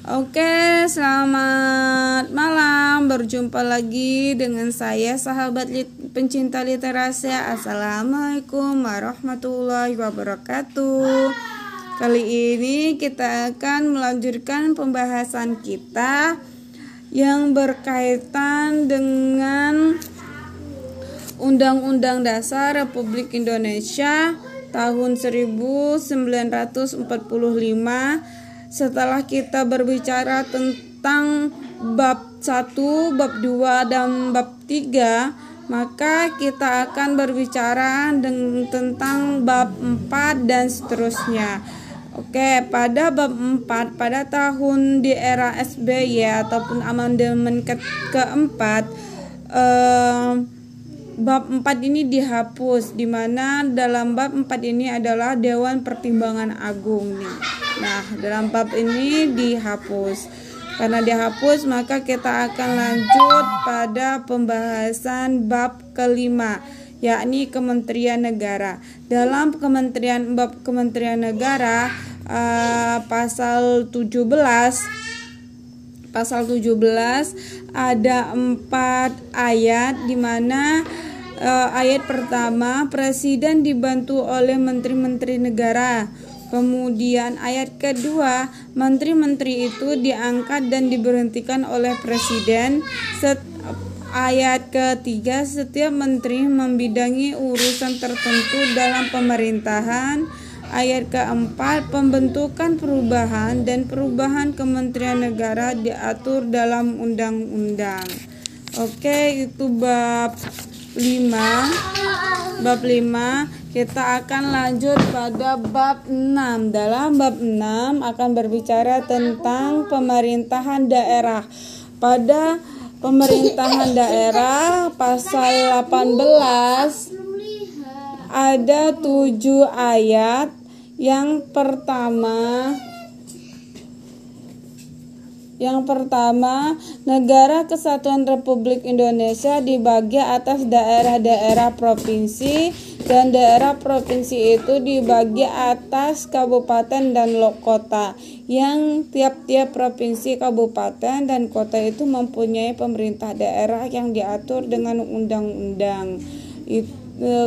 Oke, selamat malam. Berjumpa lagi dengan saya sahabat lit pencinta literasi. Assalamualaikum warahmatullahi wabarakatuh. Kali ini kita akan melanjutkan pembahasan kita yang berkaitan dengan Undang-Undang Dasar Republik Indonesia tahun 1945 setelah kita berbicara tentang bab 1, bab 2 dan bab 3, maka kita akan berbicara tentang bab 4 dan seterusnya. Oke, pada bab 4 pada tahun di era SBY ataupun amandemen ke keempat eh, bab 4 ini dihapus di mana dalam bab 4 ini adalah Dewan Pertimbangan Agung nih. Nah, dalam bab ini dihapus. Karena dihapus, maka kita akan lanjut pada pembahasan bab kelima, yakni Kementerian Negara. Dalam Kementerian bab Kementerian Negara uh, pasal 17 pasal 17 ada empat ayat di mana uh, ayat pertama presiden dibantu oleh menteri-menteri negara Kemudian ayat kedua, menteri-menteri itu diangkat dan diberhentikan oleh presiden. Set, ayat ketiga, setiap menteri membidangi urusan tertentu dalam pemerintahan. Ayat keempat, pembentukan perubahan dan perubahan kementerian negara diatur dalam undang-undang. Oke, itu bab 5. Bab 5 kita akan lanjut pada bab 6. Dalam bab 6 akan berbicara tentang pemerintahan daerah. Pada pemerintahan daerah pasal 18 ada 7 ayat. Yang pertama yang pertama, negara kesatuan Republik Indonesia dibagi atas daerah-daerah provinsi dan daerah provinsi itu dibagi atas kabupaten dan kota yang tiap-tiap provinsi, kabupaten dan kota itu mempunyai pemerintah daerah yang diatur dengan undang-undang. E,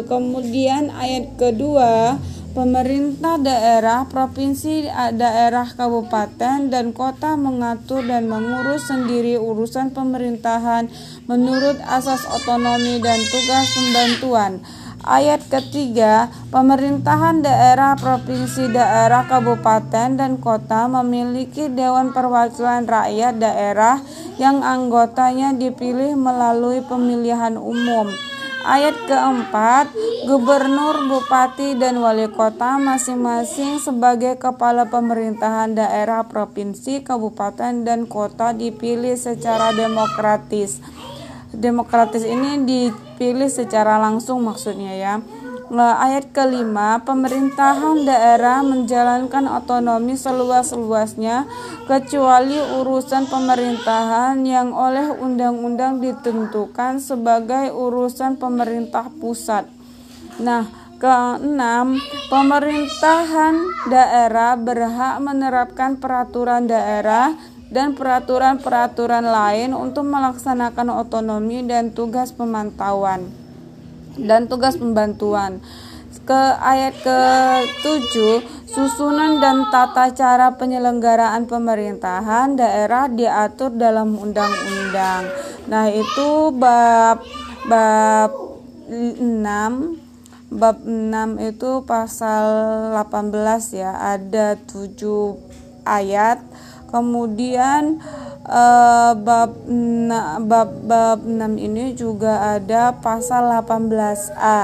kemudian ayat kedua Pemerintah daerah, provinsi, daerah, kabupaten, dan kota mengatur dan mengurus sendiri urusan pemerintahan menurut asas otonomi dan tugas pembantuan. Ayat ketiga, pemerintahan daerah, provinsi, daerah, kabupaten, dan kota memiliki Dewan Perwakilan Rakyat Daerah yang anggotanya dipilih melalui pemilihan umum. Ayat keempat, gubernur, bupati, dan wali kota masing-masing sebagai kepala pemerintahan daerah, provinsi, kabupaten, dan kota dipilih secara demokratis. Demokratis ini dipilih secara langsung maksudnya ya ayat kelima, pemerintahan daerah menjalankan otonomi seluas-luasnya kecuali urusan pemerintahan yang oleh undang-undang ditentukan sebagai urusan pemerintah pusat. Nah, keenam, pemerintahan daerah berhak menerapkan peraturan daerah dan peraturan-peraturan lain untuk melaksanakan otonomi dan tugas pemantauan dan tugas pembantuan. Ke ayat ke-7, susunan dan tata cara penyelenggaraan pemerintahan daerah diatur dalam undang-undang. Nah, itu bab bab 6 bab 6 itu pasal 18 ya, ada 7 ayat. Kemudian uh, bab bab bab 6 ini juga ada pasal 18A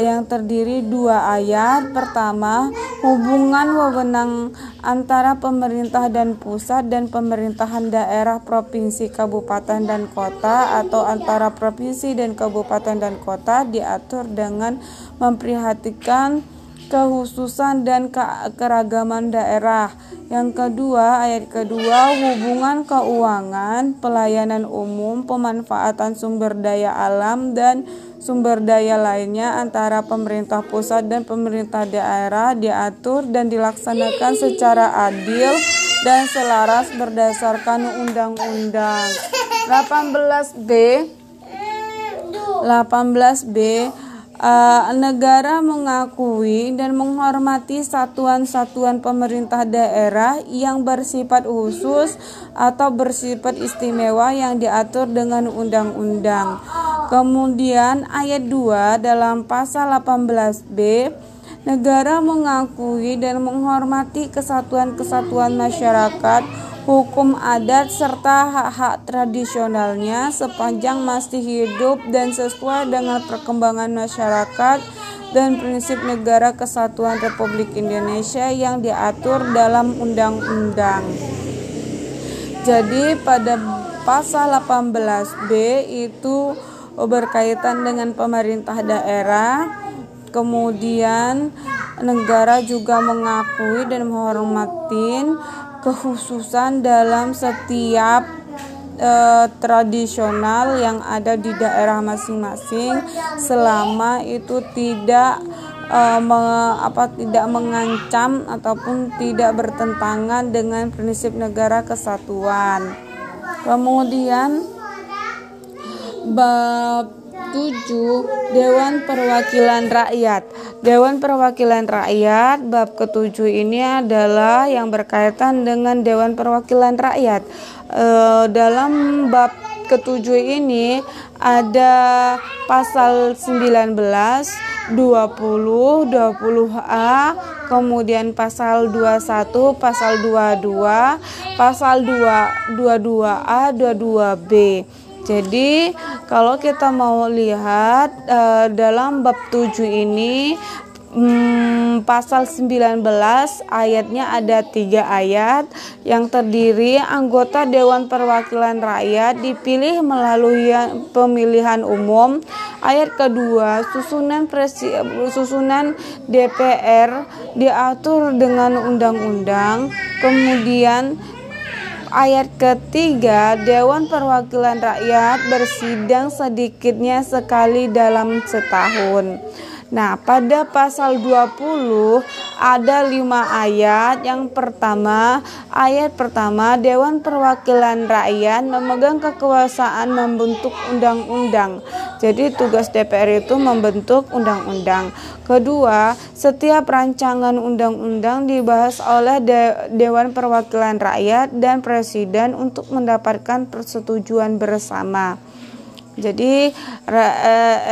yang terdiri dua ayat. Pertama, hubungan wewenang antara pemerintah dan pusat dan pemerintahan daerah provinsi, kabupaten dan kota atau antara provinsi dan kabupaten dan kota diatur dengan memperhatikan kehususan dan keragaman daerah. Yang kedua, ayat kedua, hubungan keuangan, pelayanan umum, pemanfaatan sumber daya alam dan sumber daya lainnya antara pemerintah pusat dan pemerintah daerah diatur dan dilaksanakan secara adil dan selaras berdasarkan undang-undang. 18B 18B uh, negara mengakui dan menghormati satuan-satuan pemerintah daerah yang bersifat khusus atau bersifat istimewa yang diatur dengan undang-undang. Kemudian ayat 2 dalam pasal 18B negara mengakui dan menghormati kesatuan-kesatuan masyarakat hukum adat serta hak-hak tradisionalnya sepanjang masih hidup dan sesuai dengan perkembangan masyarakat dan prinsip negara kesatuan Republik Indonesia yang diatur dalam undang-undang. Jadi pada pasal 18B itu berkaitan dengan pemerintah daerah kemudian negara juga mengakui dan menghormati kekhususan dalam setiap eh, tradisional yang ada di daerah masing-masing selama itu tidak eh, me, apa tidak mengancam ataupun tidak bertentangan dengan prinsip negara kesatuan. Kemudian bab 7 Dewan Perwakilan Rakyat. Dewan Perwakilan Rakyat bab ketujuh ini adalah yang berkaitan dengan Dewan Perwakilan Rakyat. E, dalam bab ketujuh ini ada pasal 19 20 20A kemudian pasal 21 pasal 22 pasal 2 22A 22B jadi kalau kita mau lihat uh, dalam bab 7 ini hmm, pasal 19 ayatnya ada tiga ayat. Yang terdiri anggota Dewan Perwakilan Rakyat dipilih melalui pemilihan umum. Ayat kedua susunan presi, susunan DPR diatur dengan undang-undang. Kemudian ayat ketiga, Dewan Perwakilan Rakyat bersidang sedikitnya sekali dalam setahun. Nah, pada pasal 20 ada lima ayat. Yang pertama, ayat pertama, Dewan Perwakilan Rakyat memegang kekuasaan membentuk undang-undang. Jadi tugas DPR itu membentuk undang-undang. Kedua, setiap rancangan undang-undang dibahas oleh De Dewan Perwakilan Rakyat dan Presiden untuk mendapatkan persetujuan bersama. Jadi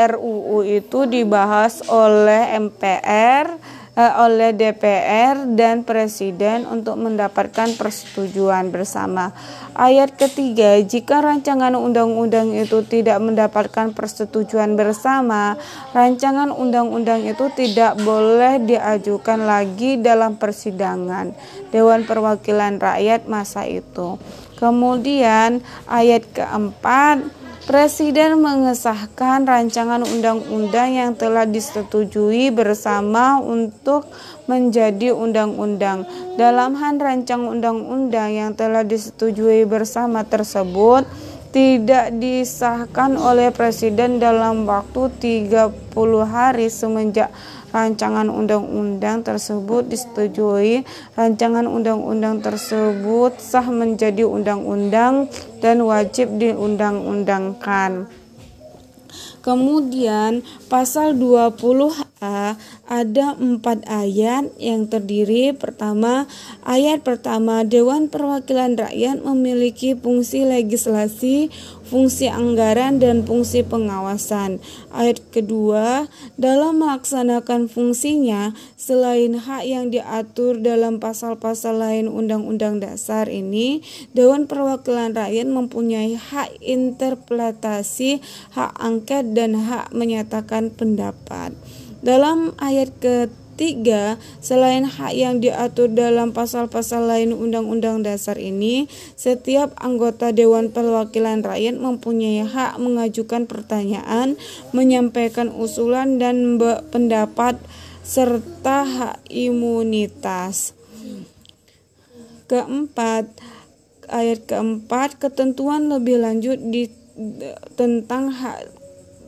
RUU eh, itu dibahas oleh MPR, eh, oleh DPR dan Presiden untuk mendapatkan persetujuan bersama. Ayat ketiga, jika rancangan undang-undang itu tidak mendapatkan persetujuan bersama, rancangan undang-undang itu tidak boleh diajukan lagi dalam persidangan Dewan Perwakilan Rakyat masa itu. Kemudian ayat keempat Presiden mengesahkan rancangan undang-undang yang telah disetujui bersama untuk menjadi undang-undang. Dalam hal rancangan undang-undang yang telah disetujui bersama tersebut tidak disahkan oleh presiden dalam waktu 30 hari semenjak rancangan undang-undang tersebut disetujui, rancangan undang-undang tersebut sah menjadi undang-undang dan wajib diundang-undangkan. Kemudian pasal 20A ada empat ayat yang terdiri pertama ayat pertama Dewan Perwakilan Rakyat memiliki fungsi legislasi fungsi anggaran dan fungsi pengawasan. Ayat kedua, dalam melaksanakan fungsinya, selain hak yang diatur dalam pasal-pasal lain Undang-Undang Dasar ini, Dewan Perwakilan Rakyat mempunyai hak interpretasi, hak angket, dan hak menyatakan pendapat. Dalam ayat ketiga, Tiga, selain hak yang diatur dalam pasal-pasal lain Undang-Undang Dasar ini, setiap anggota Dewan Perwakilan Rakyat mempunyai hak mengajukan pertanyaan, menyampaikan usulan dan pendapat serta hak imunitas. Keempat, ayat keempat, ketentuan lebih lanjut di tentang hak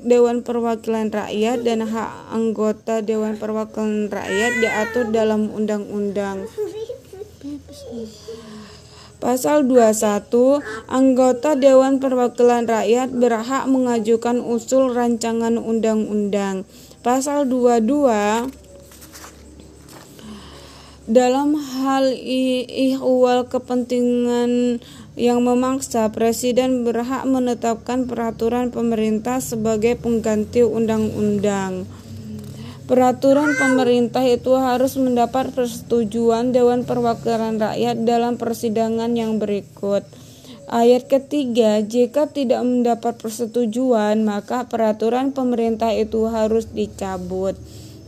Dewan Perwakilan Rakyat dan hak anggota Dewan Perwakilan Rakyat diatur dalam undang-undang. Pasal 21, anggota Dewan Perwakilan Rakyat berhak mengajukan usul rancangan undang-undang. Pasal 22 dalam hal ihwal kepentingan yang memaksa, Presiden berhak menetapkan peraturan pemerintah sebagai pengganti undang-undang. Peraturan pemerintah itu harus mendapat persetujuan Dewan Perwakilan Rakyat dalam persidangan yang berikut. Ayat ketiga, jika tidak mendapat persetujuan, maka peraturan pemerintah itu harus dicabut.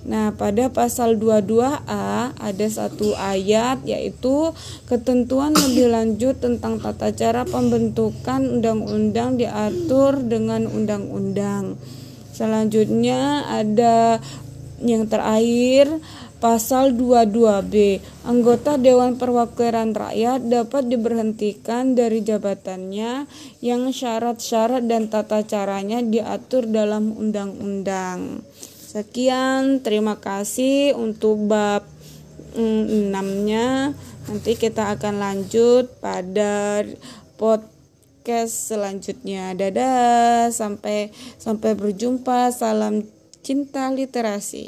Nah, pada pasal 22A ada satu ayat yaitu ketentuan lebih lanjut tentang tata cara pembentukan undang-undang diatur dengan undang-undang. Selanjutnya ada yang terakhir, pasal 22B, anggota Dewan Perwakilan Rakyat dapat diberhentikan dari jabatannya yang syarat-syarat dan tata caranya diatur dalam undang-undang. Sekian, terima kasih untuk bab 6-nya. Nanti kita akan lanjut pada podcast selanjutnya. Dadah, sampai sampai berjumpa. Salam cinta literasi.